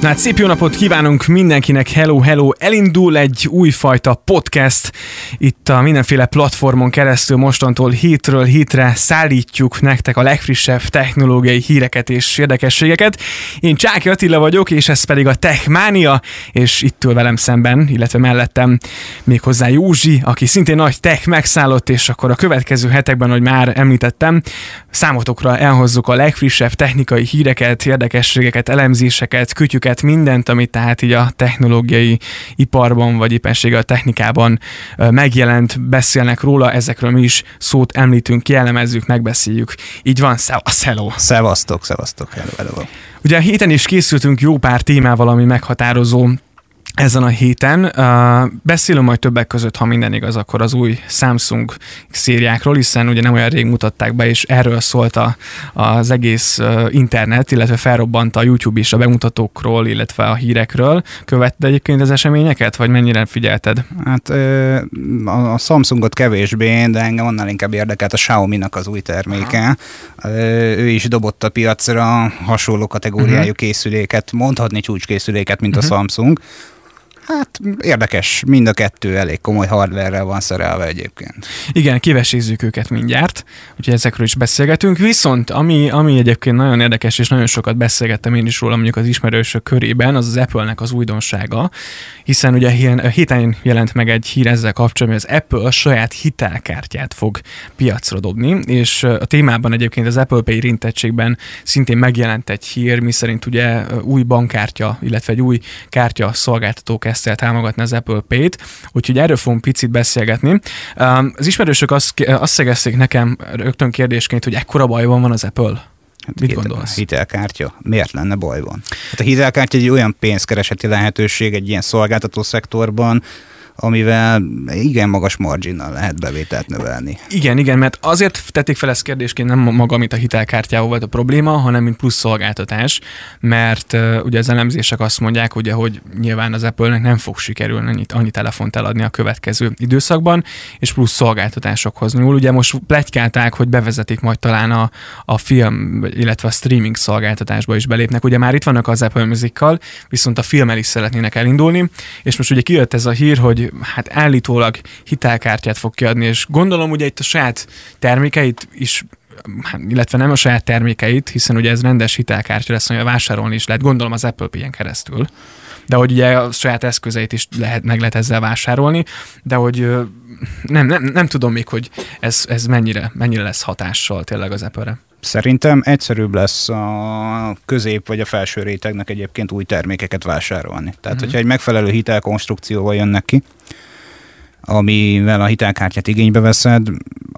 Na hát szép jó napot kívánunk mindenkinek, hello, hello! Elindul egy újfajta podcast. Itt a mindenféle platformon keresztül mostantól hétről hétre szállítjuk nektek a legfrissebb technológiai híreket és érdekességeket. Én Csáki Attila vagyok, és ez pedig a Techmania, és itt ül velem szemben, illetve mellettem még hozzá Józsi, aki szintén nagy tech megszállott, és akkor a következő hetekben, hogy már említettem, számotokra elhozzuk a legfrissebb technikai híreket, érdekességeket, elemzéseket, kütyüket, ezeket mindent, amit tehát így a technológiai iparban, vagy éppenséggel a technikában megjelent, beszélnek róla, ezekről mi is szót említünk, kielemezzük, megbeszéljük. Így van, szevasz, hello! Szevasztok, szevasztok, hello, hello. Ugye a héten is készültünk jó pár témával, ami meghatározó ezen a héten. Uh, beszélünk majd többek között, ha minden igaz, akkor az új Samsung szériákról, hiszen ugye nem olyan rég mutatták be, és erről szólt a, az egész uh, internet, illetve felrobbant a YouTube is a bemutatókról, illetve a hírekről. Követted egyébként az eseményeket, vagy mennyire figyelted? Hát a Samsungot kevésbé, de engem annál inkább érdekelt a Xiaomi-nak az új terméke. Aha. Ő is dobott a piacra hasonló kategóriájú uh-huh. készüléket, mondhatni csúcskészüléket, mint uh-huh. a Samsung Hát érdekes, mind a kettő elég komoly hardware van szerelve egyébként. Igen, kivesézzük őket mindjárt, úgyhogy ezekről is beszélgetünk. Viszont ami, ami egyébként nagyon érdekes, és nagyon sokat beszélgettem én is róla mondjuk az ismerősök körében, az az Apple-nek az újdonsága, hiszen ugye a héten jelent meg egy hír ezzel kapcsolatban, hogy az Apple a saját hitelkártyát fog piacra dobni, és a témában egyébként az Apple Pay rintettségben szintén megjelent egy hír, miszerint ugye új bankkártya, illetve egy új kártya szolgáltató kezdte el támogatni az Apple Pay-t, úgyhogy erről fogunk picit beszélgetni. Az ismerősök azt, azt szegezték nekem rögtön kérdésként, hogy ekkora bajban van az Apple. Hát Mit gondolsz? Hitelkártya. Miért lenne bajban? Hát a hitelkártya egy olyan pénzkereseti lehetőség egy ilyen szolgáltató szektorban, amivel igen magas marginnal lehet bevételt növelni. Igen, igen, mert azért tették fel ezt kérdésként nem maga, mint a hitelkártyával volt a probléma, hanem mint plusz szolgáltatás, mert uh, ugye az elemzések azt mondják, ugye, hogy nyilván az Apple-nek nem fog sikerülni annyi, annyi telefont eladni a következő időszakban, és plusz szolgáltatásokhoz nyúl. Ugye most pletykálták, hogy bevezetik majd talán a, a film, illetve a streaming szolgáltatásba is belépnek. Ugye már itt vannak az Apple Music-kal, viszont a filmmel is szeretnének elindulni, és most ugye kijött ez a hír, hogy hát állítólag hitelkártyát fog kiadni, és gondolom ugye itt a saját termékeit is hát, illetve nem a saját termékeit, hiszen ugye ez rendes hitelkártya lesz, amivel vásárolni is lehet, gondolom az Apple Pay-en keresztül, de hogy ugye a saját eszközeit is lehet, meg lehet ezzel vásárolni, de hogy nem, nem, nem tudom még, hogy ez, ez mennyire, mennyire lesz hatással tényleg az Apple-re. Szerintem egyszerűbb lesz a közép vagy a felső rétegnek egyébként új termékeket vásárolni. Tehát, uh-huh. hogyha egy megfelelő hitelkonstrukcióval jönnek ki, amivel a hitelkártyát igénybe veszed,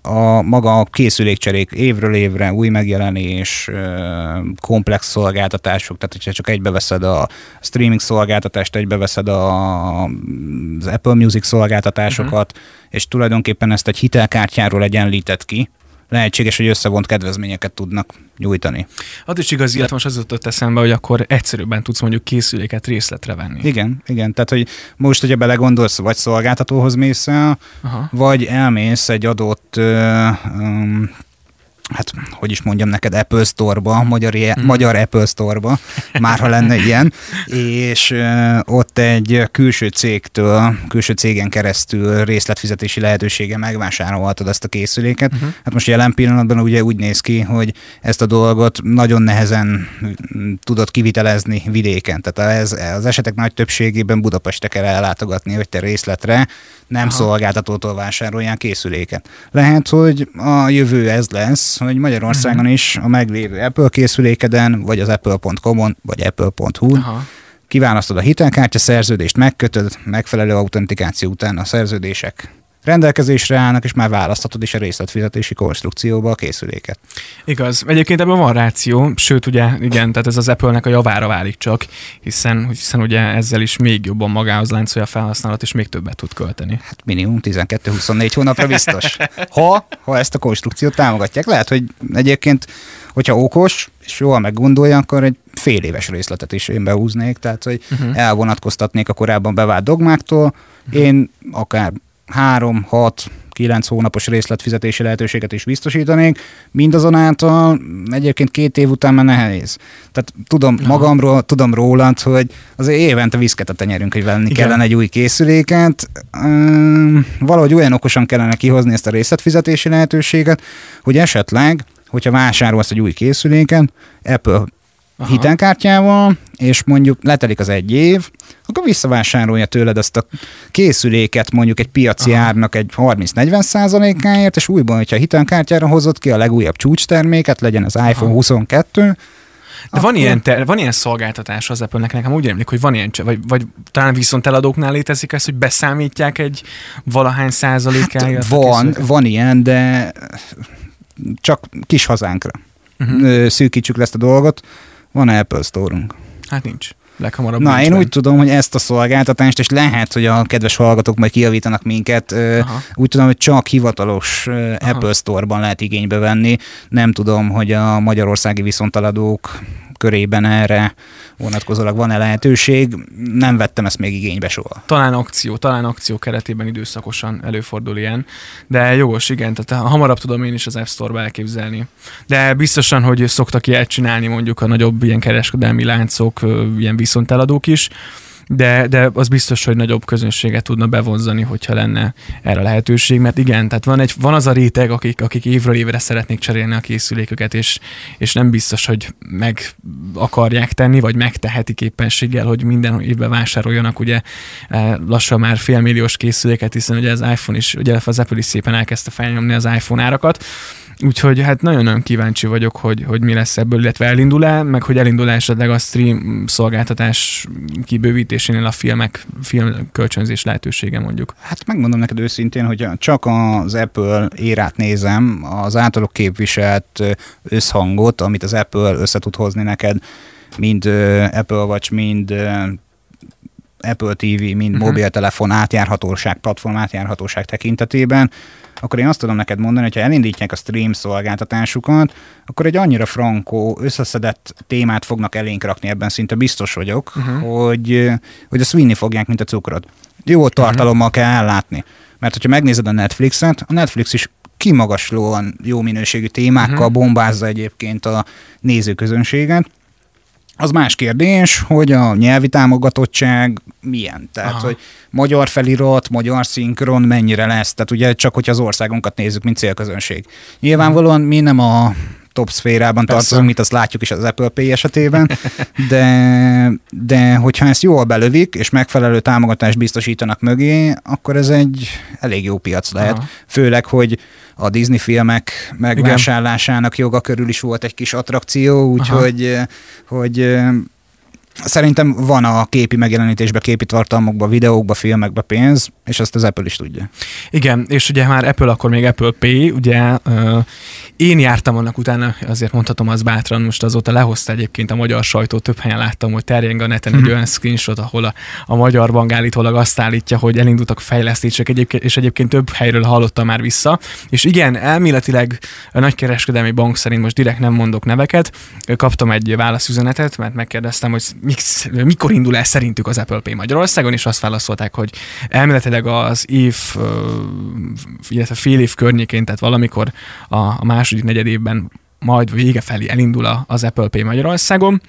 a maga a készülékcserék évről évre új megjelenés, komplex szolgáltatások, tehát hogyha csak egybeveszed a streaming szolgáltatást, egybeveszed a, az Apple Music szolgáltatásokat, uh-huh. és tulajdonképpen ezt egy hitelkártyáról egyenlített ki, lehetséges, hogy összevont kedvezményeket tudnak nyújtani. Az is igaz, illetve most az jutott eszembe, hogy akkor egyszerűbben tudsz mondjuk készüléket részletre venni. Igen, igen. Tehát, hogy most, hogyha belegondolsz, vagy szolgáltatóhoz mész el, Aha. vagy elmész egy adott um, hát hogy is mondjam neked, Apple Store-ba, magyar, mm. magyar Apple Store-ba, már ha lenne ilyen, és ott egy külső cégtől, külső cégen keresztül részletfizetési lehetősége megvásárolhatod ezt a készüléket. Uh-huh. Hát most jelen pillanatban ugye úgy néz ki, hogy ezt a dolgot nagyon nehezen tudod kivitelezni vidéken. Tehát ez, az esetek nagy többségében Budapestre kell ellátogatni, hogy te részletre nem Aha. szolgáltatótól vásároljál készüléket. Lehet, hogy a jövő ez lesz, hogy Magyarországon uh-huh. is a meglévő Apple készülékeden, vagy az apple.com-on, vagy apple.hu-n kiválasztod a hitelkártya szerződést, megkötöd, megfelelő autentikáció után a szerződések rendelkezésre állnak, és már választhatod is a részletfizetési konstrukcióba a készüléket. Igaz. Egyébként ebben van ráció, sőt ugye igen, tehát ez az Apple-nek a javára válik csak, hiszen, hiszen ugye ezzel is még jobban magához láncolja a felhasználat, és még többet tud költeni. Hát minimum 12-24 hónapra biztos. Ha, ha ezt a konstrukciót támogatják. Lehet, hogy egyébként hogyha okos, és jól meggondolja, akkor egy fél éves részletet is én behúznék, tehát hogy uh-huh. elvonatkoztatnék a korábban bevált dogmáktól, uh-huh. én akár három, hat, 9 hónapos részletfizetési lehetőséget is biztosítanék, mindazonáltal egyébként két év után már nehéz. Tehát tudom Aha. magamról, tudom rólad, hogy azért évente viszket a tenyerünk, hogy venni Igen. kellene egy új készüléket. Valahogy olyan okosan kellene kihozni ezt a részletfizetési lehetőséget, hogy esetleg, hogyha vásárolsz egy új készüléket, Apple Aha. hitelkártyával, és mondjuk letelik az egy év, akkor visszavásárolja tőled ezt a készüléket mondjuk egy piaci Aha. árnak egy 30-40 százalékáért, és újban, hogyha hitelkártyára hozott ki a legújabb csúcsterméket, legyen az iPhone Aha. 22, de akkor... van, ilyen ter- van ilyen szolgáltatás az Apple-nek, nekem úgy emlék, hogy van ilyen, vagy, vagy talán viszont eladóknál létezik ez, hogy beszámítják egy valahány százalékáért. Hát van, van ilyen, de csak kis hazánkra. Uh-huh. Szűkítsük le ezt a dolgot. Van Apple Store-unk? Hát nincs. Leghamarabb Na, én úgy tudom, hogy ezt a szolgáltatást, és lehet, hogy a kedves hallgatók majd kijavítanak minket, Aha. úgy tudom, hogy csak hivatalos Aha. Apple Store-ban lehet igénybe venni. Nem tudom, hogy a magyarországi viszontaladók körében erre vonatkozólag van-e lehetőség. Nem vettem ezt még igénybe soha. Talán akció, talán akció keretében időszakosan előfordul ilyen, de jogos, igen, tehát hamarabb tudom én is az App Store-ba elképzelni. De biztosan, hogy szoktak ilyet csinálni mondjuk a nagyobb ilyen kereskedelmi láncok, ilyen viszonteladók is, de, de az biztos, hogy nagyobb közönséget tudna bevonzani, hogyha lenne erre lehetőség, mert igen, tehát van, egy, van az a réteg, akik, akik évről évre szeretnék cserélni a készüléköket, és, és nem biztos, hogy meg akarják tenni, vagy megtehetik éppenséggel, hogy minden évben vásároljanak ugye e, lassan már félmilliós készüléket, hiszen ugye az iPhone is, ugye az Apple is szépen elkezdte felnyomni az iPhone árakat, Úgyhogy hát nagyon-nagyon kíváncsi vagyok, hogy, hogy mi lesz ebből, illetve elindul-e, meg hogy elindul esetleg a stream szolgáltatás kibővítésénél a filmek, film kölcsönzés lehetősége mondjuk. Hát megmondom neked őszintén, hogy csak az Apple érát nézem, az általuk képviselt összhangot, amit az Apple össze tud hozni neked, mind Apple Watch, mind Apple TV, mind uh-huh. mobiltelefon átjárhatóság, platform átjárhatóság tekintetében, akkor én azt tudom neked mondani, hogy ha elindítják a stream szolgáltatásukat, akkor egy annyira frankó, összeszedett témát fognak elénk rakni, ebben szinte biztos vagyok, uh-huh. hogy, hogy azt vinni fogják, mint a cukrot. Jó tartalommal uh-huh. kell ellátni. Mert hogyha megnézed a Netflixet, a Netflix is kimagaslóan jó minőségű témákkal uh-huh. bombázza egyébként a nézőközönséget, az más kérdés, hogy a nyelvi támogatottság milyen. Tehát, Aha. hogy magyar felirat, magyar szinkron mennyire lesz. Tehát ugye csak, hogyha az országunkat nézzük, mint célközönség. Nyilvánvalóan mi nem a top szférában Persze. tartozunk, mint azt látjuk is az Apple Pay esetében, de, de hogyha ezt jól belövik, és megfelelő támogatást biztosítanak mögé, akkor ez egy elég jó piac lehet. Aha. Főleg, hogy a Disney filmek megvásárlásának joga körül is volt egy kis attrakció, úgyhogy hogy Szerintem van a képi megjelenítésbe, képi tartalmakba, videókba, filmekbe pénz, és ezt az Apple is tudja. Igen, és ugye már Apple, akkor még Apple Pay, ugye uh, én jártam annak utána, azért mondhatom az bátran, most azóta lehozta egyébként a magyar sajtó, több helyen láttam, hogy terjeng a neten egy olyan screenshot, ahol a, a magyar bank állítólag azt állítja, hogy elindultak fejlesztések, egyébként, és egyébként több helyről hallottam már vissza. És igen, elméletileg a nagykereskedelmi bank szerint most direkt nem mondok neveket, kaptam egy válaszüzenetet, mert megkérdeztem, hogy mikor indul el szerintük az Apple Pay Magyarországon, és azt válaszolták, hogy elméletileg az év, illetve fél év környékén, tehát valamikor a, a második negyed évben majd vége felé elindul az Apple Pay Magyarországon.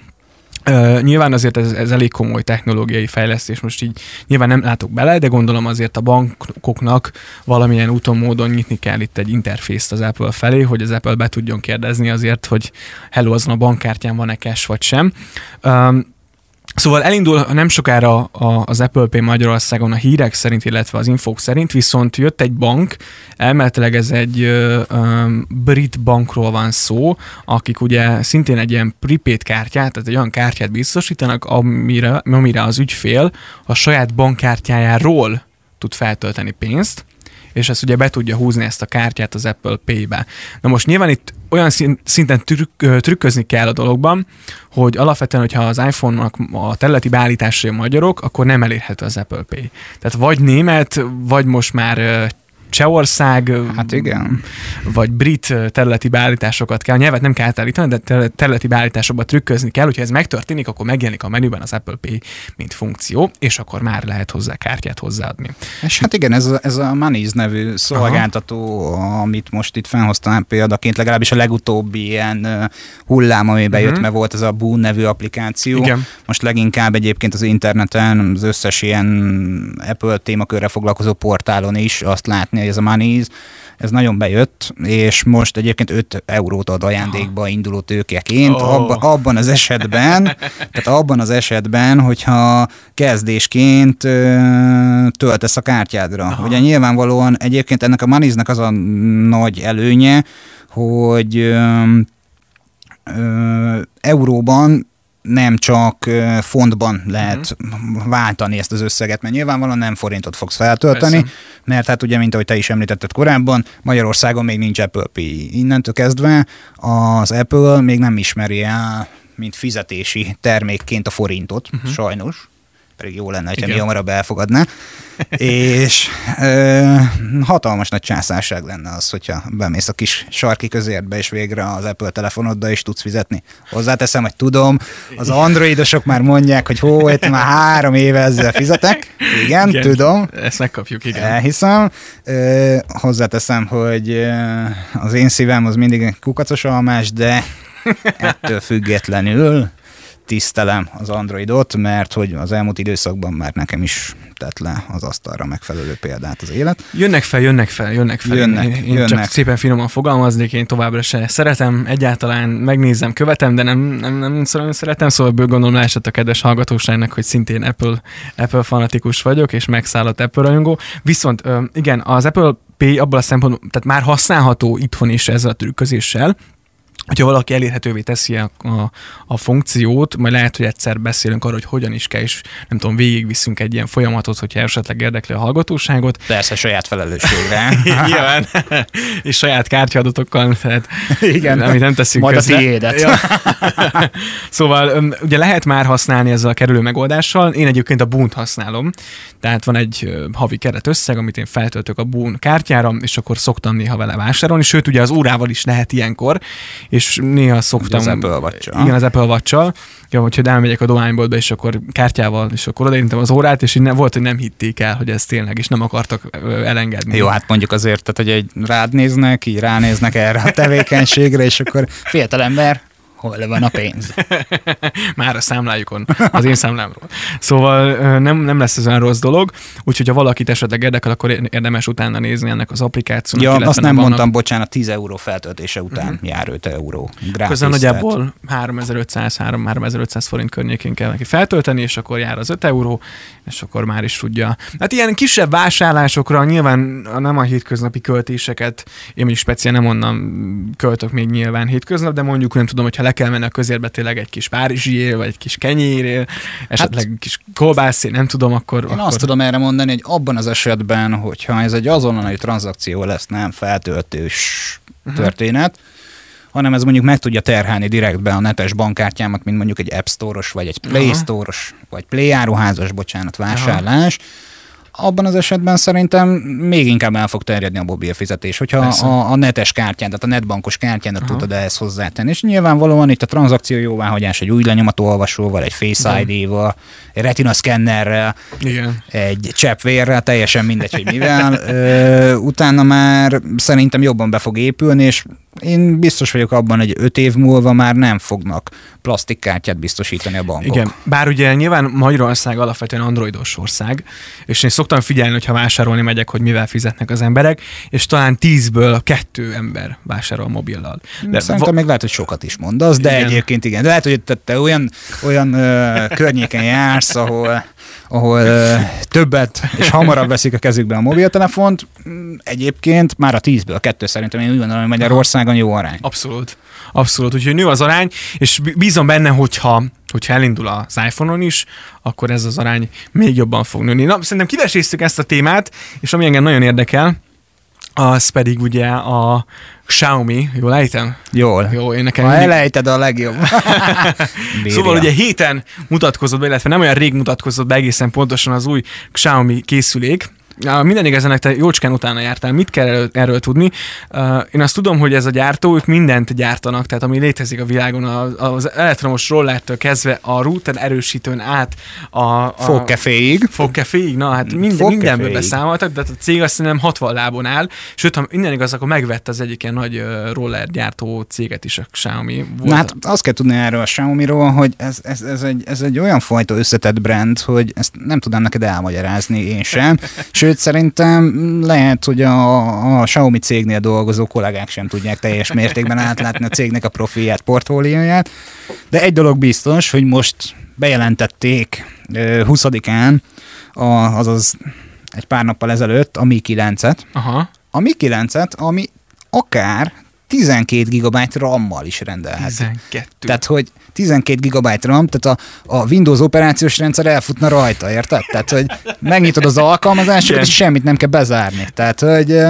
Uh, nyilván azért ez, ez elég komoly technológiai fejlesztés, most így nyilván nem látok bele, de gondolom azért a bankoknak valamilyen úton, módon nyitni kell itt egy interfészt az Apple felé, hogy az Apple be tudjon kérdezni azért, hogy hello, azon a bankkártyán van-e cash vagy sem. Um, Szóval elindul nem sokára az Apple Pay Magyarországon a hírek szerint, illetve az infók szerint, viszont jött egy bank, elméletileg ez egy um, brit bankról van szó, akik ugye szintén egy ilyen prepaid kártyát, tehát egy olyan kártyát biztosítanak, amire, amire az ügyfél a saját bankkártyájáról tud feltölteni pénzt, és ezt ugye be tudja húzni ezt a kártyát az Apple Pay-be. Na most nyilván itt olyan szinten trükk, trükközni kell a dologban, hogy alapvetően, hogyha az iPhone-nak a területi beállításai magyarok, akkor nem elérhető az Apple Pay. Tehát vagy német, vagy most már Csehország, hát igen. vagy brit területi beállításokat kell. A nyelvet nem kell átállítani, de területi beállításokba trükközni kell. Hogyha ez megtörténik, akkor megjelenik a menüben az Apple Pay, mint funkció, és akkor már lehet hozzá kártyát hozzáadni. És hát igen, ez a, ez a Money's nevű szolgáltató, Aha. amit most itt felhoztam példaként, legalábbis a legutóbbi ilyen hullám, ami bejött, uh-huh. mert volt ez a Boon nevű applikáció. Igen. Most leginkább egyébként az interneten, az összes ilyen Apple témakörre foglalkozó portálon is azt látni, hogy ez a Money's, ez nagyon bejött, és most egyébként 5 eurót ad ajándékba Aha. induló tőkeként, oh. abba, abban az esetben, tehát abban az esetben, hogyha kezdésként ö, töltesz a kártyádra. Aha. Ugye nyilvánvalóan egyébként ennek a Money's-nek az a nagy előnye, hogy ö, ö, euróban nem csak fontban lehet uh-huh. váltani ezt az összeget, mert nyilvánvalóan nem forintot fogsz feltölteni, Persze. mert hát ugye, mint ahogy te is említetted korábban, Magyarországon még nincs Apple Pay. Innentől kezdve az Apple még nem ismeri el, mint fizetési termékként a forintot, uh-huh. sajnos pedig jó lenne, hogyha mi hamarabb elfogadná. és ö, hatalmas nagy császárság lenne az, hogyha bemész a kis sarki közértbe, és végre az Apple telefonoddal is tudsz fizetni. Hozzáteszem, hogy tudom, az androidosok már mondják, hogy hó, itt már három éve ezzel fizetek. Igen, igen tudom. Ezt megkapjuk, igen. Elhiszem. Ö, hozzáteszem, hogy az én szívem az mindig kukacos almás, de ettől függetlenül tisztelem az Androidot, mert hogy az elmúlt időszakban már nekem is tett le az asztalra megfelelő példát az élet. Jönnek fel, jönnek fel, jönnek fel. Jönnek, én, én jönnek. csak szépen finoman fogalmaznék, én továbbra se szeretem, egyáltalán megnézem, követem, de nem, nem, nem szeretem, szóval ebből gondolom leesett a kedves hallgatóságnak, hogy szintén Apple, Apple fanatikus vagyok, és megszállott Apple rajongó. Viszont igen, az Apple Pay abban a szempontból, tehát már használható itthon is ezzel a trükközéssel, hogyha valaki elérhetővé teszi a, a, a funkciót, majd lehet, hogy egyszer beszélünk arról, hogy hogyan is kell, és nem tudom, végigviszünk egy ilyen folyamatot, hogyha esetleg érdekli a hallgatóságot. Persze, saját felelősségre. Igen, és saját kártyaadatokkal, tehát Igen, amit nem teszünk Majd közre. a tiédet. Ja. szóval ugye lehet már használni ezzel a kerülő megoldással. Én egyébként a Boon-t használom, tehát van egy havi keret összeg, amit én feltöltök a Boon kártyára, és akkor szoktam néha vele vásárolni, sőt ugye az órával is lehet ilyenkor, és néha szoktam... az Apple watch Igen, az Apple watch ja, hogyha elmegyek a dohányboltba, és akkor kártyával, és akkor odaérintem az órát, és ne, volt, hogy nem hitték el, hogy ez tényleg, és nem akartak elengedni. Jó, hát mondjuk azért, tehát, hogy egy rád néznek, így ránéznek erre a tevékenységre, és akkor fiatalember, hol van a pénz. Már a számlájukon, az én számlámról. Szóval nem, nem lesz ez olyan rossz dolog, úgyhogy ha valakit esetleg érdekel, akkor érdemes utána nézni ennek az applikációnak. Ja, azt nem mondtam, bocsánat, 10 euró feltöltése után uh-huh. jár 5 euró. Közben nagyjából 3500-3500 forint környékén kell neki feltölteni, és akkor jár az 5 euró, és akkor már is tudja. Hát ilyen kisebb vásárlásokra nyilván nem a hétköznapi költéseket, én is speciál nem onnan költök még nyilván hétköznap, de mondjuk nem tudom, hogyha le kell menni a közérbe tényleg egy kis párizsié, vagy egy kis kenyéré, esetleg hát, kis kolbászé, nem tudom, akkor... Én akkor... azt tudom erre mondani, hogy abban az esetben, hogyha ez egy azonnali tranzakció lesz, nem feltöltős uh-huh. történet, hanem ez mondjuk meg tudja terhelni direktbe a netes bankkártyámat, mint mondjuk egy App Store-os, vagy egy Play Store-os, vagy Play áruházas, bocsánat, vásárlás, Aha abban az esetben szerintem még inkább el fog terjedni a mobil fizetés, hogyha a, a netes kártyán, tehát a netbankos kártyának Aha. tudod ehhez hozzátenni. És nyilvánvalóan itt a tranzakció jóváhagyás egy új lenyomató olvasóval, egy Face ID-val, egy retina szkennerrel, Igen. egy cseppvérrel, teljesen mindegy, hogy mivel. Ö, utána már szerintem jobban be fog épülni, és én biztos vagyok abban, hogy öt év múlva már nem fognak plastikkártyát biztosítani a bankok. Igen, bár ugye nyilván Magyarország alapvetően androidos ország, és én szoktam figyelni, hogyha vásárolni megyek, hogy mivel fizetnek az emberek, és talán tízből kettő ember vásárol mobillal. De Szerintem va- még lehet, hogy sokat is mondasz, de igen. egyébként igen. De lehet, hogy te, te olyan, olyan ö, környéken jársz, ahol ahol többet és hamarabb veszik a kezükbe a mobiltelefont. Egyébként már a tízből a kettő szerintem én úgy gondolom, hogy Magyarországon jó arány. Abszolút. Abszolút, úgyhogy nő az arány, és bízom benne, hogyha, hogyha elindul az iPhone-on is, akkor ez az arány még jobban fog nőni. Na, szerintem kiveséztük ezt a témát, és ami engem nagyon érdekel, az pedig ugye a Xiaomi, jól ejtem? Jól. Jó, én nekem... Ha mindig... elejted a legjobb. szóval ugye héten mutatkozott be, illetve nem olyan rég mutatkozott be egészen pontosan az új Xiaomi készülék, Ja, minden igazán, te jócskán utána jártál. Mit kell erről, erről tudni? Én azt tudom, hogy ez a gyártó, ők mindent gyártanak, tehát ami létezik a világon, az elektromos rollertől kezdve a router erősítőn át a... a fogkeféig. Fogkeféig, na hát minden, mindenből beszámoltak, de a cég azt nem 60 lábon áll, sőt, ha minden igaz, akkor megvette az egyik ilyen nagy roller gyártó céget is, a Xiaomi. Volt na hát azt kell tudni erről a Xiaomi-ról, hogy ez, ez, ez, egy, ez egy olyan fajta összetett brand, hogy ezt nem tudnám neked elmagyarázni én sem. Sőt, szerintem lehet, hogy a, a Xiaomi cégnél dolgozó kollégák sem tudják teljes mértékben átlátni a cégnek a profilját, portfólióját. De egy dolog biztos, hogy most bejelentették 20-án, a, azaz egy pár nappal ezelőtt a Mi 9-et. Aha. A Mi 9-et, ami akár 12 GB RAM-mal is rendelhet. 12. Tehát, hogy 12 GB RAM, tehát a, a Windows operációs rendszer elfutna rajta, érted? Tehát, hogy megnyitod az alkalmazásokat, és semmit nem kell bezárni. Tehát, hogy,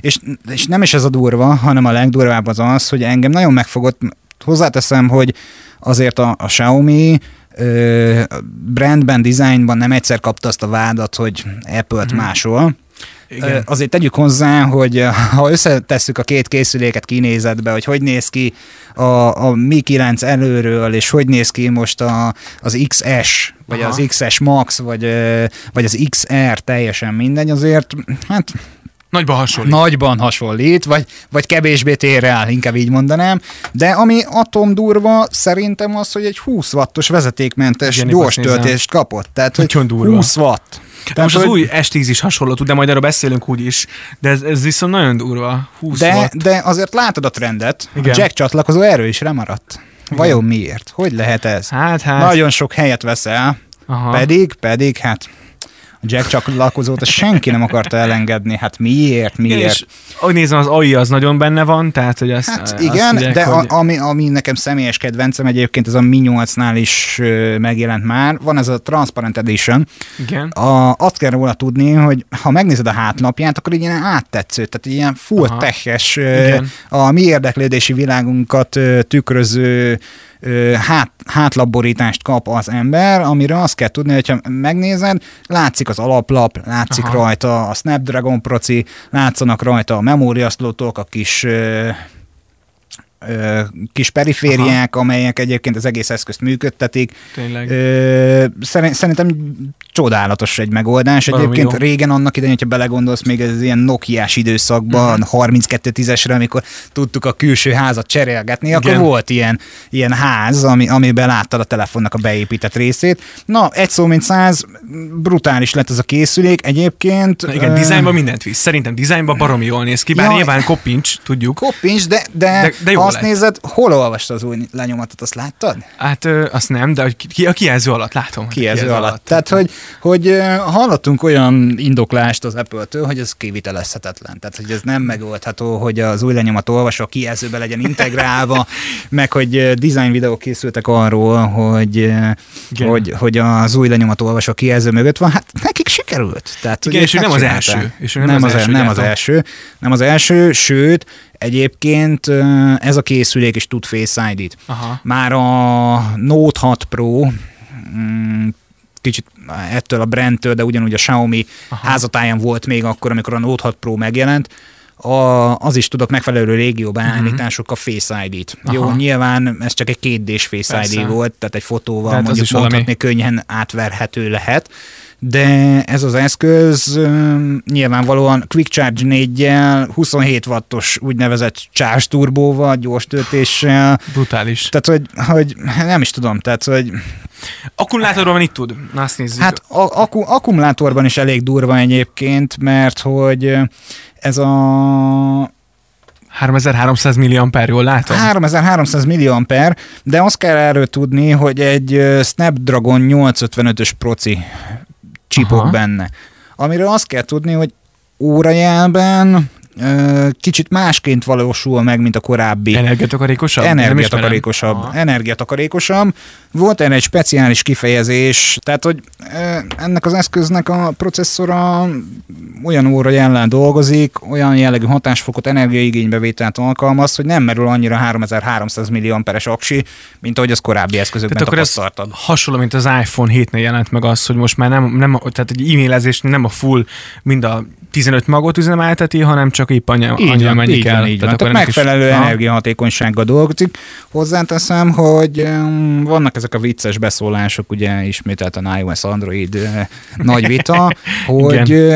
és, és nem is ez a durva, hanem a legdurvább az az, hogy engem nagyon megfogott, hozzáteszem, hogy azért a, a Xiaomi brandben, designban nem egyszer kapta azt a vádat, hogy Apple-t hmm. másol, igen. Azért tegyük hozzá, hogy ha összetesszük a két készüléket kinézetbe, hogy hogy néz ki a, a Mi 9 előről, és hogy néz ki most a, az XS, vagy Aha. az XS Max, vagy, vagy az XR, teljesen mindegy, azért hát Nagyban hasonlít. Nagyban hasonlít, vagy, vagy kevésbé tér el, inkább így mondanám. De ami atom durva, szerintem az, hogy egy 20 wattos vezetékmentes Igen, gyors töltést kapott. Tehát, hogy durva. 20 watt. De most az új S10 is hasonló de majd erről beszélünk úgy is. De ez, ez viszont nagyon durva. 20 de, de azért látod a trendet. Igen. A jack csatlakozó erről is remaradt. Vajon miért? Hogy lehet ez? Hát, hát. Nagyon sok helyet veszel, Aha. pedig, pedig, hát Jack csatlakozót senki nem akarta elengedni. Hát miért, miért? Igen, és ahogy nézem, az AI az nagyon benne van, tehát hogy azt, Hát igen, azt de hogy... a, ami, ami nekem személyes kedvencem egyébként, ez a Mi 8-nál is megjelent már, van ez a Transparent Edition. Igen. A, azt kell róla tudni, hogy ha megnézed a hátlapját, akkor ilyen áttetsző, tehát ilyen full teches, a mi érdeklődési világunkat tükröző hát, hátlaborítást kap az ember, amire azt kell tudni, hogyha megnézed, látszik az alaplap, látszik Aha. rajta a Snapdragon proci, látszanak rajta a memóriaszlótok, a kis kis perifériák, Aha. amelyek egyébként az egész eszközt működtetik. Tényleg. Szerintem csodálatos egy megoldás. Valami egyébként jó. régen annak idején, hogyha belegondolsz, még ez ilyen Nokia-s időszakban, uh-huh. Mhm. 32-10-esre, amikor tudtuk a külső házat cserélgetni, Igen. akkor volt ilyen, ilyen ház, ami, amiben láttad a telefonnak a beépített részét. Na, egy szó mint száz, brutális lett ez a készülék. Egyébként... Na igen, uh, dizájnban mindent visz. Szerintem dizájnban baromi jól néz ki, bár ja, nyilván koppincs, tudjuk. Koppincs, de, de, de, de azt lett. nézed, hol olvastad az új lenyomatot, azt láttad? Hát ö, azt nem, de ki, a kijelző alatt látom. Kijelző, kijelző alatt. alatt. Tehát, hogy, hogy hallottunk olyan indoklást az Apple-től, hogy ez kivitelezhetetlen. Tehát, hogy ez nem megoldható, hogy az új lenyomat olvasó kijelzőbe legyen integrálva, meg hogy design videók készültek arról, hogy, hogy, hogy az új lenyomat olvasó kijelző mögött van. Hát nekik sikerült. Tehát, Igen, és nem az első. És nem, nem, az, az, első, nem az első. Nem az első, sőt, Egyébként ez a készülék is tud Face ID-t. Aha. Már a Note 6 Pro mm, kicsit ettől a brandtől, de ugyanúgy a Xiaomi Aha. házatáján volt még akkor, amikor a Note 6 Pro megjelent, a, az is tudok megfelelő régió beállításokkal uh-huh. Face ID-t. Aha. Jó, nyilván ez csak egy kétdés Face Persze. ID volt, tehát egy fotóval tehát mondjuk mondhatni valami... könnyen átverhető lehet, de ez az eszköz nyilvánvalóan Quick Charge 4-jel, 27 wattos úgynevezett charge turbóval, gyors töltéssel. Brutális. Tehát, hogy, hogy nem is tudom, tehát, hogy Akkumulátorban itt tud? Na, azt nézzük. Hát a, akku, akkumulátorban is elég durva egyébként, mert hogy ez a 3300 milliamper, jól látom? 3300 milliamper, de azt kell erről tudni, hogy egy Snapdragon 855-ös proci csipok Aha. benne. Amiről azt kell tudni, hogy órajelben kicsit másként valósul meg, mint a korábbi. Energiatakarékosabb? Energiatakarékosabb. Energiatakarékosabb. Volt erre egy speciális kifejezés, tehát hogy ennek az eszköznek a processzora olyan óra jelen dolgozik, olyan jellegű hatásfokot, energiaigénybevételt alkalmaz, hogy nem merül annyira 3300 millió amperes aksi, mint ahogy az korábbi eszközökben tehát tapasztaltad. Ez hasonló, mint az iPhone 7-nél jelent meg az, hogy most már nem, nem tehát egy e-mailezés nem a full, mind a 15 magot üzemelteti, hanem csak épp anya, így anya van, mennyi így kell. Van, így tehát, van. tehát megfelelő is... energiahatékonysággal dolgozik. Hozzáteszem, hogy um, vannak ezek a vicces beszólások, ugye ismételten iOS, Android nagy vita, hogy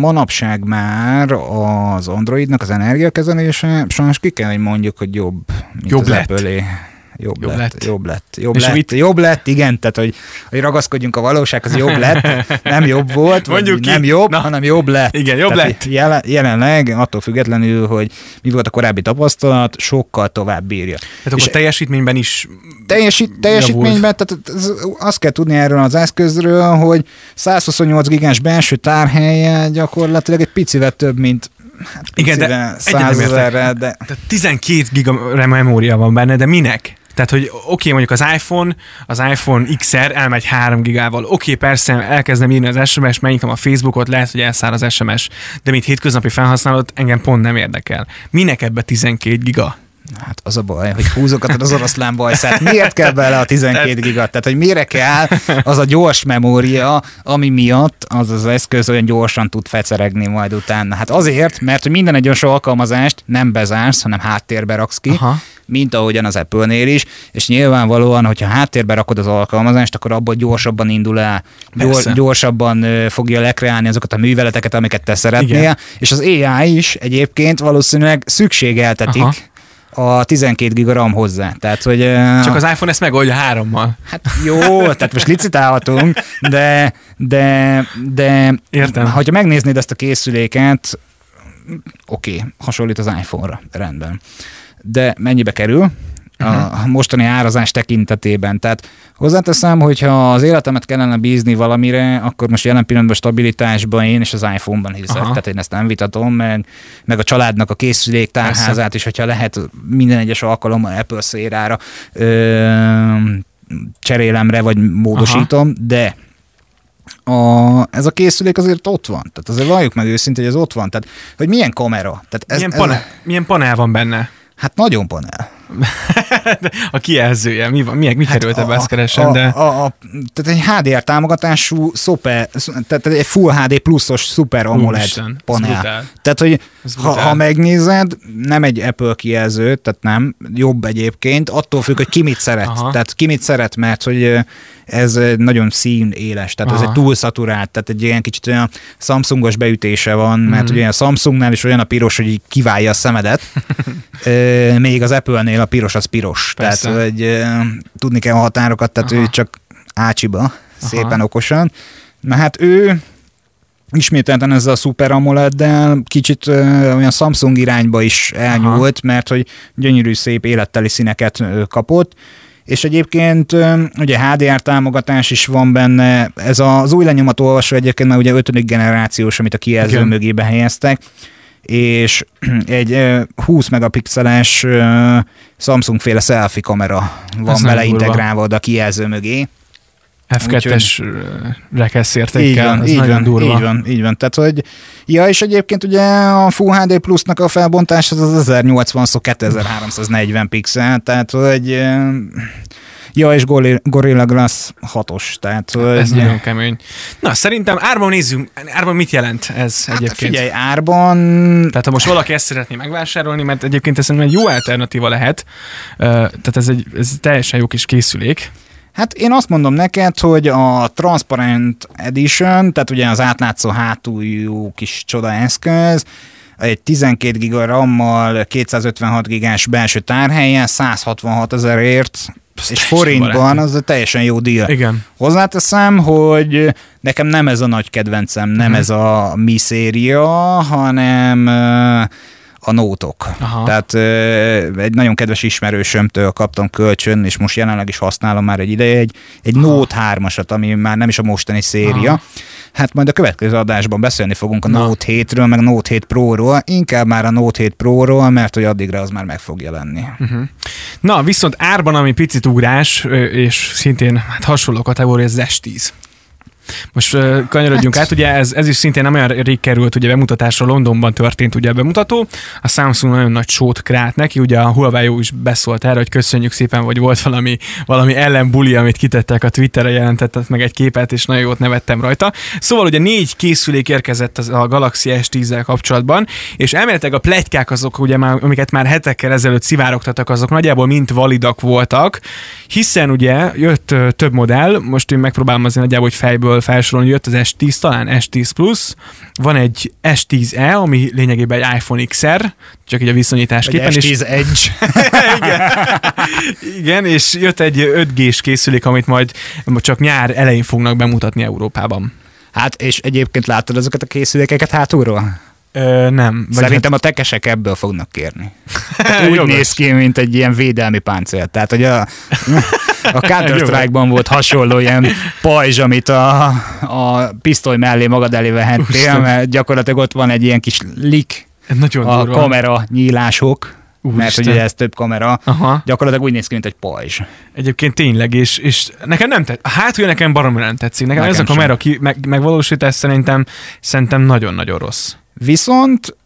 manapság már az Androidnak az energiakezelése sajnos ki kell, hogy mondjuk, hogy jobb, mint jobb az lett. Apple jobb, jobb lett, lett, jobb lett, jobb És lett, mit? jobb lett, igen, tehát hogy, hogy ragaszkodjunk a valósághoz, jobb lett, nem jobb volt, Mondjuk nem jobb, Na. hanem jobb lett. Igen, jobb tehát lett. Jelen, jelenleg attól függetlenül, hogy mi volt a korábbi tapasztalat, sokkal tovább bírja. Tehát akkor teljesítményben is teljesít, teljesítményben, tehát azt kell tudni erről az eszközről, hogy 128 gigás belső tárhelye gyakorlatilag egy picivel több, mint Hát Igen, de, ezerre, de... Tehát 12 giga memória van benne, de minek? Tehát, hogy oké, okay, mondjuk az iPhone, az iPhone XR elmegy 3 gigával. Oké, okay, persze elkezdem írni az SMS, megnyitom a Facebookot, lehet, hogy elszáll az SMS, de mint hétköznapi felhasználót engem pont nem érdekel. Minek ebbe 12 giga? Hát az a baj, hogy húzogatod az oroszlán bajszát. Miért kell bele a 12 gigat? Tehát, hogy mire kell az a gyors memória, ami miatt az az eszköz olyan gyorsan tud feceregni majd utána. Hát azért, mert hogy minden egyes alkalmazást nem bezársz, hanem háttérbe raksz ki, Aha. Mint ahogyan az Apple-nél is, és nyilvánvalóan, hogyha háttérbe rakod az alkalmazást, akkor abból gyorsabban indul el, gyors, gyorsabban fogja lekreálni azokat a műveleteket, amiket te szeretnél, Igen. és az AI is egyébként valószínűleg szükségeltetik Aha a 12 giga RAM hozzá. Tehát, hogy, Csak az iPhone ezt megoldja hárommal. Hát jó, tehát most licitálhatunk, de, de, de Értem. ha megnéznéd ezt a készüléket, oké, okay, hasonlít az iPhone-ra, rendben. De mennyibe kerül? a mostani árazás tekintetében. Tehát hozzáteszem, hogyha az életemet kellene bízni valamire, akkor most jelen pillanatban stabilitásban én és az iPhone-ban hiszek. Tehát én ezt nem vitatom, meg, meg a családnak a készülék tárházát is, hogyha lehet minden egyes alkalommal Apple szérára ö, cserélemre, vagy módosítom, uh-huh. de a, ez a készülék azért ott van. Tehát azért valljuk meg őszintén, hogy ez ott van. Tehát, hogy milyen kamera. Tehát ez, milyen, panel, ez, milyen panel van benne? Hát nagyon panel. a kijelzője, mi, van, mi, mi hát került ebbe, ezt keresem, de... A, a, tehát egy HDR támogatású, szuper, tehát egy Full HD pluszos Super AMOLED Úristen, panel. Tehát, hogy ha, ha megnézed, nem egy Apple kijelző, tehát nem, jobb egyébként, attól függ, hogy ki mit szeret. Aha. Tehát ki mit szeret, mert hogy ez nagyon szín éles, tehát Aha. ez egy túl szaturált, tehát egy ilyen kicsit olyan Samsungos beütése van, mert mm. ugye a Samsungnál is olyan a piros, hogy így kiválja a szemedet, még az Apple-nél a piros az piros, Persze. tehát hogy tudni kell a határokat, tehát Aha. ő csak ácsiba, szépen Aha. okosan. Na hát ő ismételten ezzel a Super AMOLED-del kicsit ö, olyan Samsung irányba is elnyúlt, Aha. mert hogy gyönyörű, szép életteli színeket ö, kapott, és egyébként ugye HDR támogatás is van benne, ez az új olvasó egyébként már ugye ötödik generációs, amit a kijelző Igen. mögébe helyeztek, és egy 20 megapixeles Samsung féle selfie kamera van ez beleintegrálva a kijelző mögé. F2-es rekeszértékkel, ez így nagyon van, durva. Így van, így van. Tehát, hogy, ja, és egyébként ugye a Full HD Plus-nak a felbontás az az 1080 szó 2340 pixel, tehát, hogy Ja, és Gorilla Glass 6-os. Tehát, ez hogy... nagyon kemény. Na, szerintem árban nézzünk, árban mit jelent ez hát egyébként? Figyelj, árban... Tehát ha most valaki ezt szeretné megvásárolni, mert egyébként ez egy jó alternatíva lehet, tehát ez egy ez teljesen jó kis készülék. Hát én azt mondom neked, hogy a Transparent Edition, tehát ugye az átlátszó hátuljú kis csoda eszköz, egy 12 giga RAM-mal, 256 gigás belső tárhelyen, 166 ezerért, és forintban az a teljesen jó díj. Igen. Hozzáteszem, hogy nekem nem ez a nagy kedvencem, nem uh-huh. ez a mi széria, hanem a nótok. Aha. Tehát egy nagyon kedves ismerősömtől kaptam kölcsön, és most jelenleg is használom már egy ideje, egy, egy Note 3-asat, ami már nem is a mostani széria. Aha. Hát majd a következő adásban beszélni fogunk a Na. Note 7-ről, meg Note 7 Pro-ról, inkább már a Note 7 Pro-ról, mert hogy addigra az már meg fog jelenni. Uh-huh. Na, viszont árban, ami picit ugrás, és szintén hát hasonló kategória, az S10. Most uh, kanyarodjunk hát. át, ugye ez, ez is szintén nem olyan rég került, ugye bemutatásra Londonban történt ugye a bemutató, a Samsung nagyon nagy sót krált neki, ugye a Huawei is beszólt erre, hogy köszönjük szépen, vagy volt valami, valami ellenbuli, amit kitettek a Twitterre, jelentettek meg egy képet, és nagyon jót nevettem rajta. Szóval ugye négy készülék érkezett a Galaxy S10-zel kapcsolatban, és elméletileg a plegykák azok, ugye már, amiket már hetekkel ezelőtt szivárogtattak, azok nagyjából mind validak voltak, hiszen ugye jött több modell, most én megpróbálom azért nagyjából, hogy fejből felsorolni, jött az S10 talán, S10 Plus, van egy S10e, ami lényegében egy iPhone XR, csak így a viszonyításképpen. Egy S10 Edge. Igen. Igen, és jött egy 5G-s készülék, amit majd csak nyár elején fognak bemutatni Európában. Hát, és egyébként láttad azokat a készülékeket hátulról? Ö, nem. Vagy Szerintem hát... a tekesek ebből fognak kérni. Úgy néz ki, mint egy ilyen védelmi páncél. Tehát, hogy a, a Counter-Strike-ban volt hasonló ilyen pajzs, amit a, a pisztoly mellé magad elé vehettél, mert gyakorlatilag ott van egy ilyen kis lik Nagyon a durva. kamera nyílások, Úristen. mert ugye ez több kamera, Aha. gyakorlatilag úgy néz ki, mint egy pajzs. Egyébként tényleg, és, és nekem nem tetszik. Hát, hogy nekem baromi nem tetszik. Nekem, nekem ez a kamera ki, meg, megvalósítás szerintem, szerintem nagyon-nagyon rossz. Viszont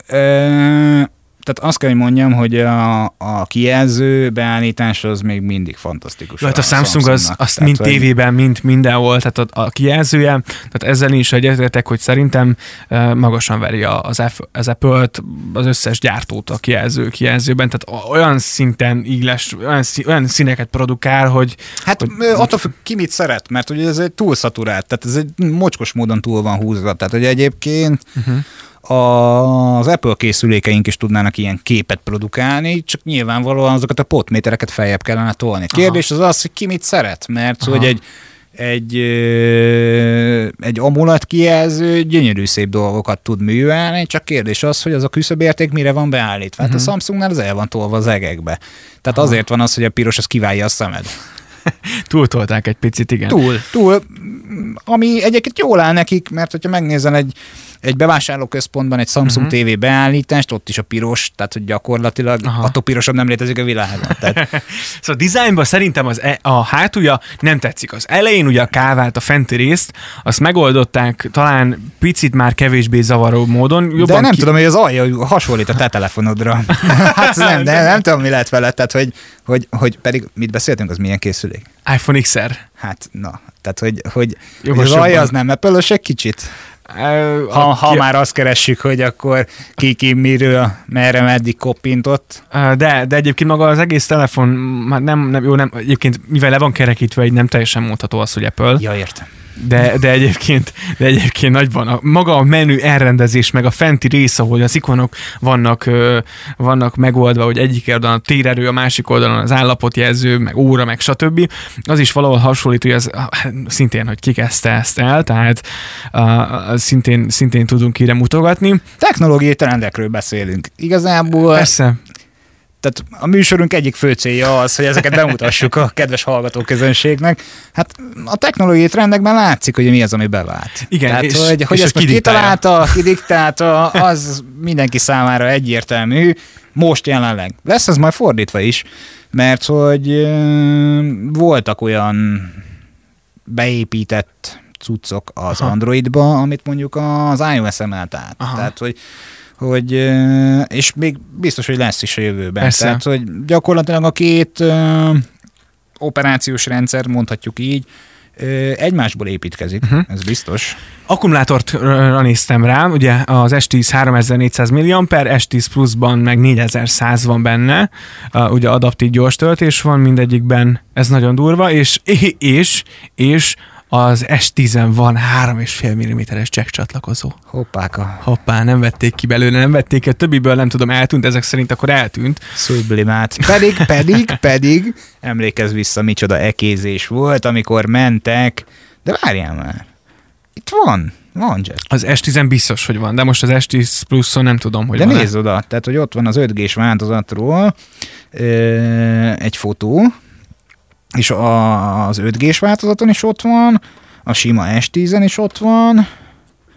tehát azt kell, hogy mondjam, hogy a, a kijelző beállítás az még mindig fantasztikus. Hát a, Samsung az, az mind hogy... tévében, mind mindenhol, tehát a, a kijelzője, tehát ezzel is egyetértek, hogy szerintem uh, magasan veri az, F, az Apple-t, az összes gyártót a kijelző kijelzőben, tehát olyan szinten ígles, olyan, olyan színeket produkál, hogy... Hát hogy, attól függ, ki mit szeret, mert ugye ez egy túl szaturált, tehát ez egy mocskos módon túl van húzva, tehát hogy egyébként uh-huh az Apple készülékeink is tudnának ilyen képet produkálni, csak nyilvánvalóan azokat a potmétereket feljebb kellene tolni. Kérdés Aha. az az, hogy ki mit szeret, mert Aha. hogy egy egy, egy amulat kijelző gyönyörű szép dolgokat tud művelni, csak kérdés az, hogy az a küszöbérték mire van beállítva. Hát uh-huh. a mhm. Samsungnál az el van tolva az egekbe. Tehát Aha. azért van az, hogy a piros az kiválja a szemed. Túltolták egy picit, igen. Túl, túl. Ami egyébként jól áll nekik, mert hogyha megnézel egy egy bevásárlóközpontban egy Samsung uh-huh. TV beállítást, ott is a piros, tehát hogy gyakorlatilag Aha. attól pirosabb nem létezik a világon. Tehát... szóval dizájnban szerintem az e- a hátulja nem tetszik. Az elején ugye a kávát, a fenti részt, azt megoldották talán picit már kevésbé zavaró módon. Jobban de nem ki... tudom, hogy az alja hasonlít a te telefonodra. hát nem, de nem tudom, mi lehet vele, tehát hogy, hogy, hogy pedig mit beszéltünk, az milyen készülék? iPhone XR. Hát na, tehát hogy, hogy, hogy az alja az nem apple kicsit? Ha, ha ki... már azt keressük, hogy akkor ki, ki miről, merre, meddig koppintott. De, de egyébként maga az egész telefon, már nem, nem, jó, nem, egyébként mivel le van kerekítve, így nem teljesen mondható az, hogy Apple. Ja, értem de, de, egyébként, de egyébként nagyban a, maga a menü elrendezés, meg a fenti rész, ahol az ikonok vannak, vannak megoldva, hogy egyik oldalon a térerő, a másik oldalon az állapotjelző, meg óra, meg stb. Az is valahol hasonlít, hogy az hát szintén, hogy ki kezdte ezt el, tehát uh, szintén, szintén tudunk ide mutogatni. Technológiai trendekről beszélünk. Igazából Persze tehát a műsorunk egyik fő célja az, hogy ezeket bemutassuk a kedves hallgatóközönségnek. Hát a technológiai trendekben látszik, hogy mi az, ami bevált. Igen, Tehát, és, hogy, hogy és ezt most kitalálta, kidiktálta, az mindenki számára egyértelmű. Most jelenleg. Lesz ez majd fordítva is, mert hogy voltak olyan beépített cuccok az Aha. Androidba, amit mondjuk az iOS emelt át. Aha. Tehát, hogy hogy, és még biztos, hogy lesz is a jövőben. Persze. Tehát, hogy gyakorlatilag a két operációs rendszer, mondhatjuk így, egymásból építkezik, uh-huh. ez biztos. Akkumulátortra néztem rá, ugye az S10 3400 mAh, S10 Plus-ban meg 4100 van benne, ugye adaptív gyors töltés van mindegyikben, ez nagyon durva, és, és, és az S10-en van 3,5 mm-es jack csatlakozó. Hoppáka. Hoppá, nem vették ki belőle, nem vették ki, a többiből nem tudom, eltűnt, ezek szerint akkor eltűnt. Sublimát. Pedig, pedig, pedig, emlékezz vissza, micsoda ekézés volt, amikor mentek, de várjál már, itt van, Van jack. Az S10 biztos, hogy van, de most az S10 pluszon nem tudom, hogy De van nézd oda, tehát hogy ott van az 5G-s változatról ö, egy fotó, és a, az 5G-s változaton is ott van, a sima S10-en is ott van,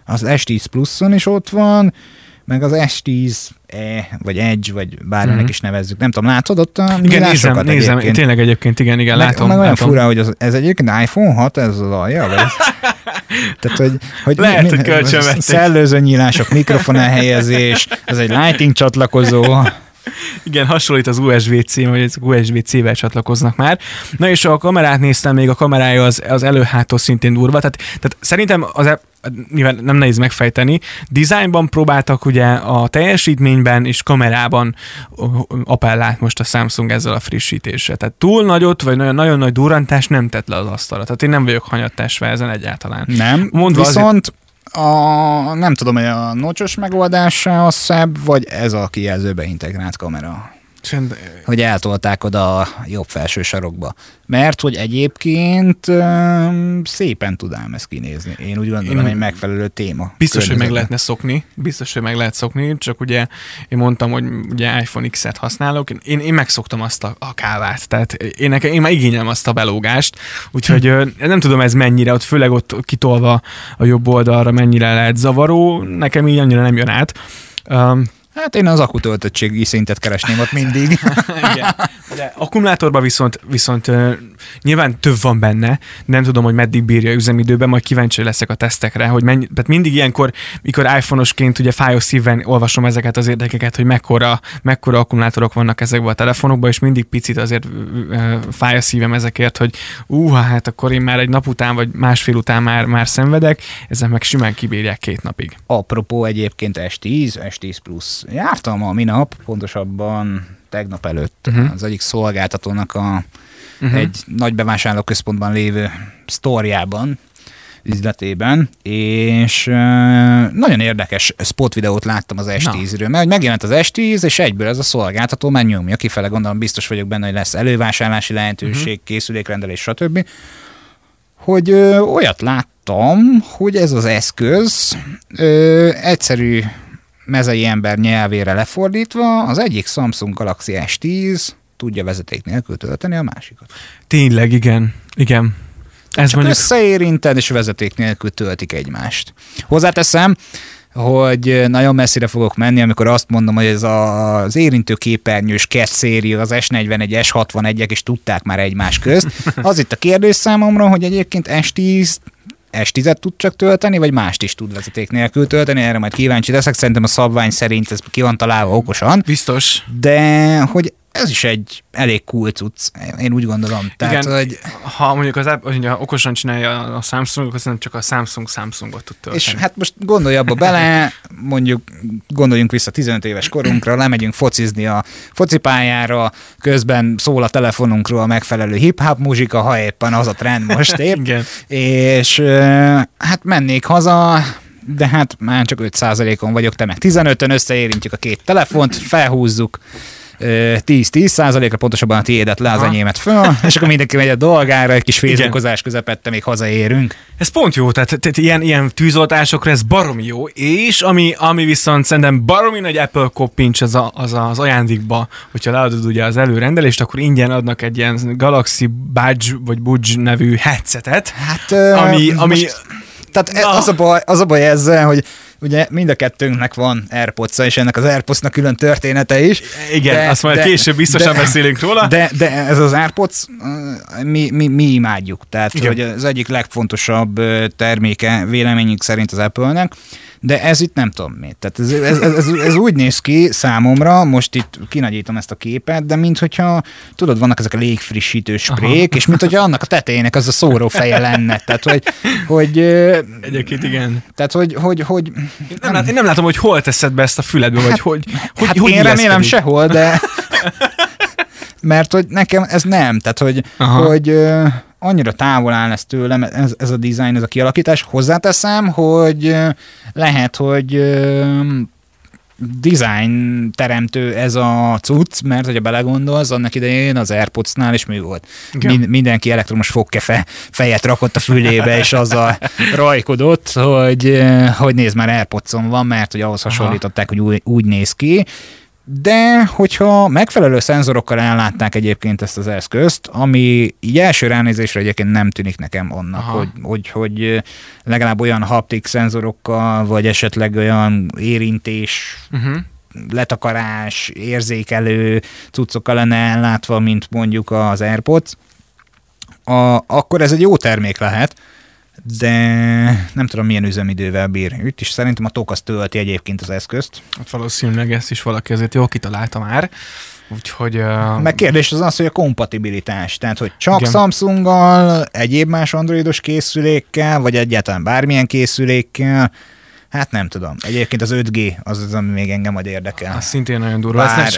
az S10 pluszon is ott van, meg az S10 E, vagy Edge, vagy bárminek mm-hmm. is nevezzük. Nem tudom, látod ott a Igen, nézem, nézem, egyébként. tényleg egyébként, igen, igen, meg, látom. Meg olyan látom. fura, hogy az, ez egyébként iPhone 6, ez az alja, vagy ez? Tehát, hogy, hogy Lehet, mi, hogy kölcsönvették. Szellőző nyílások, mikrofon elhelyezés, ez egy lighting csatlakozó. Igen, hasonlít az USB-C, vagy az USB-C-vel csatlakoznak már. Na és a kamerát néztem, még a kamerája az, az előhától szintén durva, tehát, tehát szerintem az nyilván nem nehéz megfejteni. Designban próbáltak ugye a teljesítményben és kamerában appellát most a Samsung ezzel a frissítéssel. Tehát túl nagyot, vagy nagyon, nagyon nagy durrantást nem tett le az asztalra. Tehát én nem vagyok hanyattásva ezen egyáltalán. Nem, Mondva viszont azért... a, nem tudom, hogy a nocsos megoldása a szebb, vagy ez a kijelzőbe integrált kamera? Csend... Hogy eltolták oda a jobb felső sarokba. Mert hogy egyébként um, szépen tudám ezt kinézni. Én úgy gondolom, hogy megfelelő téma. Biztos, hogy meg lehetne szokni. Biztos, hogy meg lehet szokni, csak ugye én mondtam, hogy ugye iPhone X-et használok. Én, én megszoktam azt a, a kávát, tehát én, nekem, én már igényelem azt a belógást, úgyhogy hm. nem tudom ez mennyire, ott főleg ott kitolva a jobb oldalra mennyire lehet zavaró, nekem így annyira nem jön át. Um, Hát én az akutöltöttségi szintet keresném ott mindig. Igen. De akkumulátorban viszont, viszont nyilván több van benne, nem tudom, hogy meddig bírja üzemidőben, majd kíváncsi leszek a tesztekre, hogy mennyi, tehát mindig ilyenkor, mikor iPhone-osként ugye fájó szíven olvasom ezeket az érdekeket, hogy mekkora, mekkora akkumulátorok vannak ezekben a telefonokban, és mindig picit azért fáj a szívem ezekért, hogy ú, hát akkor én már egy nap után, vagy másfél után már, már szenvedek, ezek meg simán kibírják két napig. Apropó egyébként S10, S10 Plus jártam a minap, pontosabban tegnap előtt uh-huh. az egyik szolgáltatónak a uh-huh. egy nagy bevásárlóközpontban lévő sztorjában, üzletében, és nagyon érdekes spot videót láttam az S10-ről, mert megjelent az S10, és egyből ez a szolgáltató már nyomja kifele, gondolom biztos vagyok benne, hogy lesz elővásárlási lehetőség, uh-huh. készülékrendelés, stb. Hogy ö, olyat láttam, hogy ez az eszköz ö, egyszerű mezei ember nyelvére lefordítva, az egyik Samsung Galaxy S10 tudja vezeték nélkül tölteni a másikat. Tényleg, igen. Igen. Ez Csak mondjuk... összeérinted, és vezeték nélkül töltik egymást. Hozzáteszem, hogy nagyon messzire fogok menni, amikor azt mondom, hogy ez a, az érintő képernyős kett széria, az S41, S61-ek is tudták már egymás közt. Az itt a kérdés számomra, hogy egyébként S10 S10-et tud csak tölteni, vagy mást is tud vezeték nélkül tölteni, erre majd kíváncsi leszek, szerintem a szabvány szerint ez ki van találva okosan. Biztos. De hogy ez is egy elég cool cucc, én úgy gondolom. Tehát, Igen, hogy... ha mondjuk az app, hogy okosan csinálja a Samsung, akkor nem csak a Samsung Samsungot tud tölteni. És hát most gondolj abba bele, mondjuk gondoljunk vissza 15 éves korunkra, lemegyünk focizni a focipályára, közben szól a telefonunkról a megfelelő hip-hop muzsika, ha éppen az a trend most épp. Igen. És hát mennék haza, de hát már csak 5%-on vagyok, te meg 15-ön, összeérintjük a két telefont, felhúzzuk, 10-10 százalékra, pontosabban a tiédet le, az enyémet föl, és akkor mindenki megy a dolgára, egy kis félzókozás közepette még hazaérünk. Ez pont jó, tehát, tehát ilyen, ilyen tűzoltásokra ez baromi jó, és ami, ami viszont szerintem baromi nagy Apple koppincs az, a, az az ajándékba, hogyha leadod ugye az előrendelést, akkor ingyen adnak egy ilyen Galaxy Budge vagy Budge nevű headsetet, hát, ami, ami most, tehát e- az, a baj, az a baj ezzel, hogy ugye mind a kettőnknek van airpods és ennek az airpods külön története is. Igen, de, azt majd de, később biztosan de, beszélünk róla. De, de ez az AirPods, mi, mi, mi imádjuk. Tehát, Igen. hogy az egyik legfontosabb terméke véleményünk szerint az Apple-nek, de ez itt nem tudom mit. Tehát ez, ez, ez, ez, ez úgy néz ki számomra, most itt kinagyítom ezt a képet, de minthogyha, tudod, vannak ezek a légfrissítő sprék, Aha. és minthogyha annak a tetejének az a szóró feje lenne. Tehát, hogy, hogy Egyébként igen. Tehát, hogy, hogy, hogy én nem, lát, én nem látom, hogy hol teszed be ezt a füledbe, vagy hát, hogy, hogy, hát hogy én remélem sehol, de mert hogy nekem ez nem, tehát hogy, Aha. hogy annyira távol áll ez tőlem, ez, ez a design, ez a kialakítás. Hozzáteszem, hogy lehet, hogy design teremtő ez a cucc, mert hogyha belegondolsz, annak idején az Airpods-nál is mi volt? Min- mindenki elektromos fogkefe fejet rakott a fülébe, és azzal rajkodott, hogy, hogy nézd már airpods van, mert hogy ahhoz hasonlították, hogy úgy, úgy néz ki, de hogyha megfelelő szenzorokkal ellátták egyébként ezt az eszközt, ami így első ránézésre egyébként nem tűnik nekem annak, hogy, hogy, hogy legalább olyan haptik szenzorokkal, vagy esetleg olyan érintés, uh-huh. letakarás, érzékelő cuccokkal lenne ellátva, mint mondjuk az AirPods, a, akkor ez egy jó termék lehet, de nem tudom milyen üzemidővel bír. Itt is szerintem a TOK az tölti egyébként az eszközt. Hát valószínűleg ezt is valaki azért jól kitalálta már. Úgyhogy... Uh... Meg kérdés az az, hogy a kompatibilitás. Tehát, hogy csak Igen. Samsunggal, egyéb más androidos készülékkel, vagy egyáltalán bármilyen készülékkel, Hát nem tudom. Egyébként az 5G az az, ami még engem majd érdekel. Az szintén nagyon durva. Bár...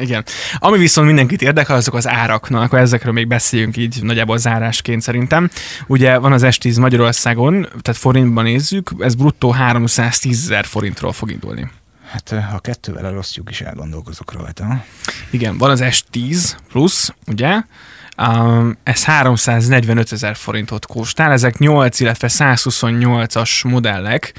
Igen. Ami viszont mindenkit érdekel, azok az árak. Na, akkor ezekről még beszéljünk így nagyjából zárásként szerintem. Ugye van az S10 Magyarországon, tehát forintban nézzük, ez bruttó 310 ezer forintról fog indulni. Hát ha kettővel elosztjuk is elgondolkozok rajta. Igen, van az S10 plusz, ugye? Um, ez 345 ezer forintot kóstál, ezek 8, illetve 128-as modellek,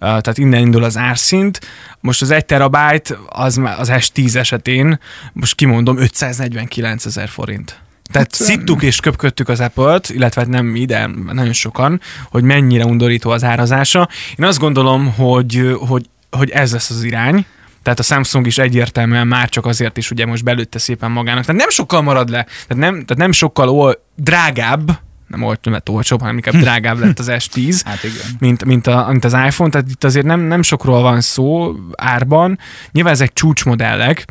tehát innen indul az árszint. Most az 1 terabájt az, az S10 esetén, most kimondom, 549 ezer forint. Tehát hát, szittuk és köpködtük az Apple-t, illetve nem mi, de nagyon sokan, hogy mennyire undorító az árazása. Én azt gondolom, hogy, hogy, hogy ez lesz az irány, tehát a Samsung is egyértelműen már csak azért is ugye most belőtte szépen magának. Tehát nem sokkal marad le, tehát nem, tehát nem sokkal ol, drágább, nem volt mert olcsóbb, hanem inkább drágább lett az S10, hát igen. Mint, mint, a, mint az iPhone, tehát itt azért nem, nem sokról van szó árban. Nyilván ezek csúcsmodellek,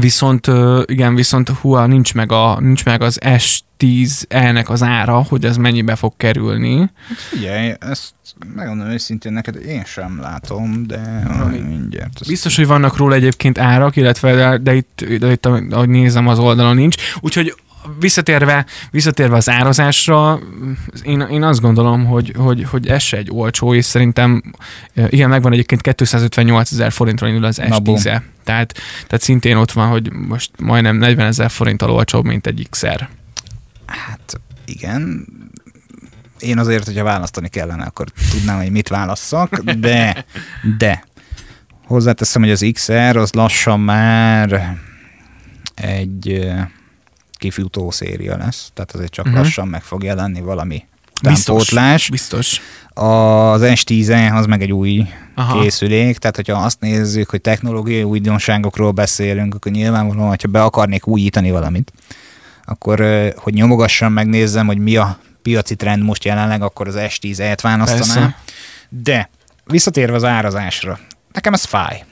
Viszont igen, viszont hua, nincs meg, a, nincs meg az S10-nek az ára, hogy ez mennyibe fog kerülni. Hát figyelj, ezt megmondom őszintén neked, én sem látom, de mindjárt. Biztos, hogy vannak róla egyébként árak, illetve de, de itt, de itt ahogy nézem, az oldalon nincs. Úgyhogy visszatérve, visszatérve az árazásra, én, én azt gondolom, hogy, hogy, hogy ez se egy olcsó, és szerintem igen, megvan egyébként 258 ezer forintra indul az S10 -e. Tehát, tehát szintén ott van, hogy most majdnem 40 ezer forinttal olcsóbb, mint egy XR. Hát igen, én azért, hogyha választani kellene, akkor tudnám, hogy mit válasszak, de, de hozzáteszem, hogy az XR az lassan már egy kifutó széria lesz, tehát azért csak uh-huh. lassan meg fog jelenni valami utánpótlás. Biztos, biztos. Az S10 az meg egy új Aha. készülék, tehát hogyha azt nézzük, hogy technológiai újdonságokról beszélünk, akkor nyilvánvalóan, hogyha be akarnék újítani valamit, akkor hogy nyomogassam, megnézzem, hogy mi a piaci trend most jelenleg, akkor az S10-et választanám. De visszatérve az árazásra, nekem ez fáj.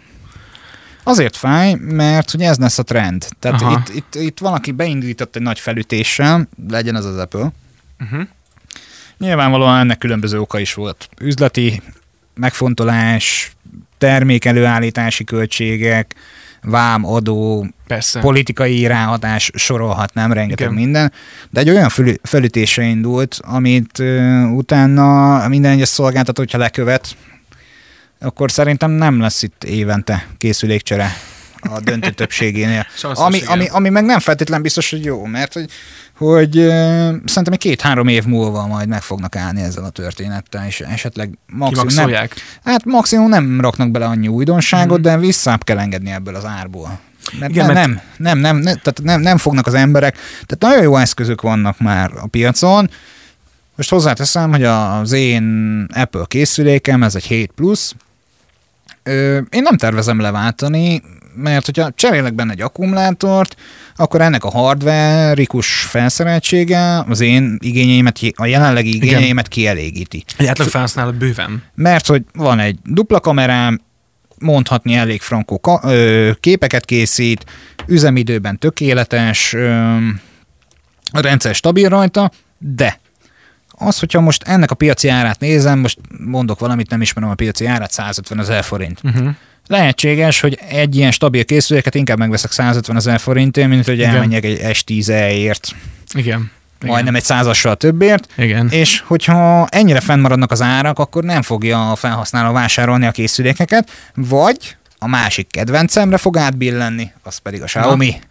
Azért fáj, mert hogy ez lesz a trend. Tehát itt, itt, itt valaki beindított egy nagy felütéssel, legyen az az Apple. Uh-huh. Nyilvánvalóan ennek különböző oka is volt. Üzleti megfontolás, termékelőállítási költségek, vám, adó, Persze. politikai ráhatás, sorolhatnám, rengeteg Igen. minden, de egy olyan felütésre indult, amit uh, utána minden egyes szolgáltató, hogyha lekövet, akkor szerintem nem lesz itt évente készülékcsere a döntő többségénél. ami, ami, ami meg nem feltétlen biztos, hogy jó, mert hogy, hogy uh, szerintem egy két-három év múlva majd meg fognak állni ezzel a történettel, és esetleg maximum nem, hát maximum nem raknak bele annyi újdonságot, mm. de vissza kell engedni ebből az árból. Mert, Igen, nem, mert... nem, nem, nem, nem, tehát nem, nem fognak az emberek, tehát nagyon jó eszközök vannak már a piacon, most hozzáteszem, hogy az én Apple készülékem, ez egy 7 plusz, Ö, én nem tervezem leváltani, mert hogyha cserélek benne egy akkumulátort, akkor ennek a hardware-ikus felszereltsége az én igényeimet, a jelenlegi igényeimet Igen. kielégíti. Egy átlag felhasználod bőven. Mert hogy van egy dupla kamerám, mondhatni elég frankó képeket készít, üzemidőben tökéletes, ö, a rendszer stabil rajta, de az, hogyha most ennek a piaci árát nézem, most mondok valamit, nem ismerem a piaci árát, 150 ezer forint. Uh-huh. Lehetséges, hogy egy ilyen stabil készüléket inkább megveszek 150 ezer forintért, mint hogy elmenjek egy S10-ért. Igen. Igen. majdnem egy százassal többért, Igen. és hogyha ennyire fennmaradnak az árak, akkor nem fogja a felhasználó vásárolni a készülékeket, vagy a másik kedvencemre fog átbillenni, az pedig a Xiaomi. Na.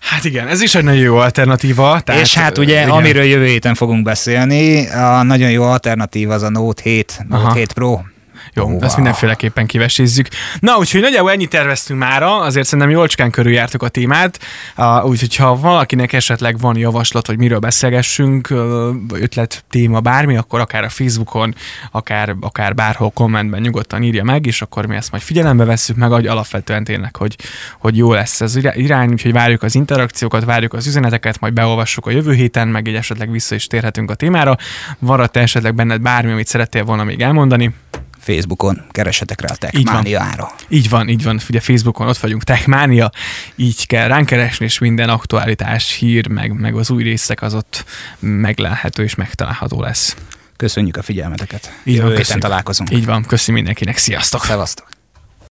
Hát igen, ez is egy nagyon jó alternatíva. Tehát, és hát ugye, igen. amiről jövő héten fogunk beszélni, a nagyon jó alternatíva az a Note 7, Note Aha. 7 Pro. Jó, wow. ezt mindenféleképpen kivesézzük. Na, úgyhogy nagyjából ennyit terveztünk mára, azért szerintem jólcskán körüljártuk a témát, úgyhogy ha valakinek esetleg van javaslat, hogy miről beszélgessünk, ötlet, téma, bármi, akkor akár a Facebookon, akár, akár bárhol kommentben nyugodtan írja meg, és akkor mi ezt majd figyelembe vesszük meg, hogy alapvetően tényleg, hogy, hogy jó lesz ez irány, úgyhogy várjuk az interakciókat, várjuk az üzeneteket, majd beolvassuk a jövő héten, meg így esetleg vissza is térhetünk a témára. Van esetleg benned bármi, amit szerettél volna még elmondani? Facebookon keresetek rá a Techmania-ra. Így van, így van. Ugye Facebookon ott vagyunk Techmania, így kell ránk keresni, és minden aktualitás, hír, meg, meg az új részek az ott meglelhető és megtalálható lesz. Köszönjük a figyelmeteket. Így van, találkozunk. Így van, köszönjük mindenkinek. Sziasztok! Szevasztok!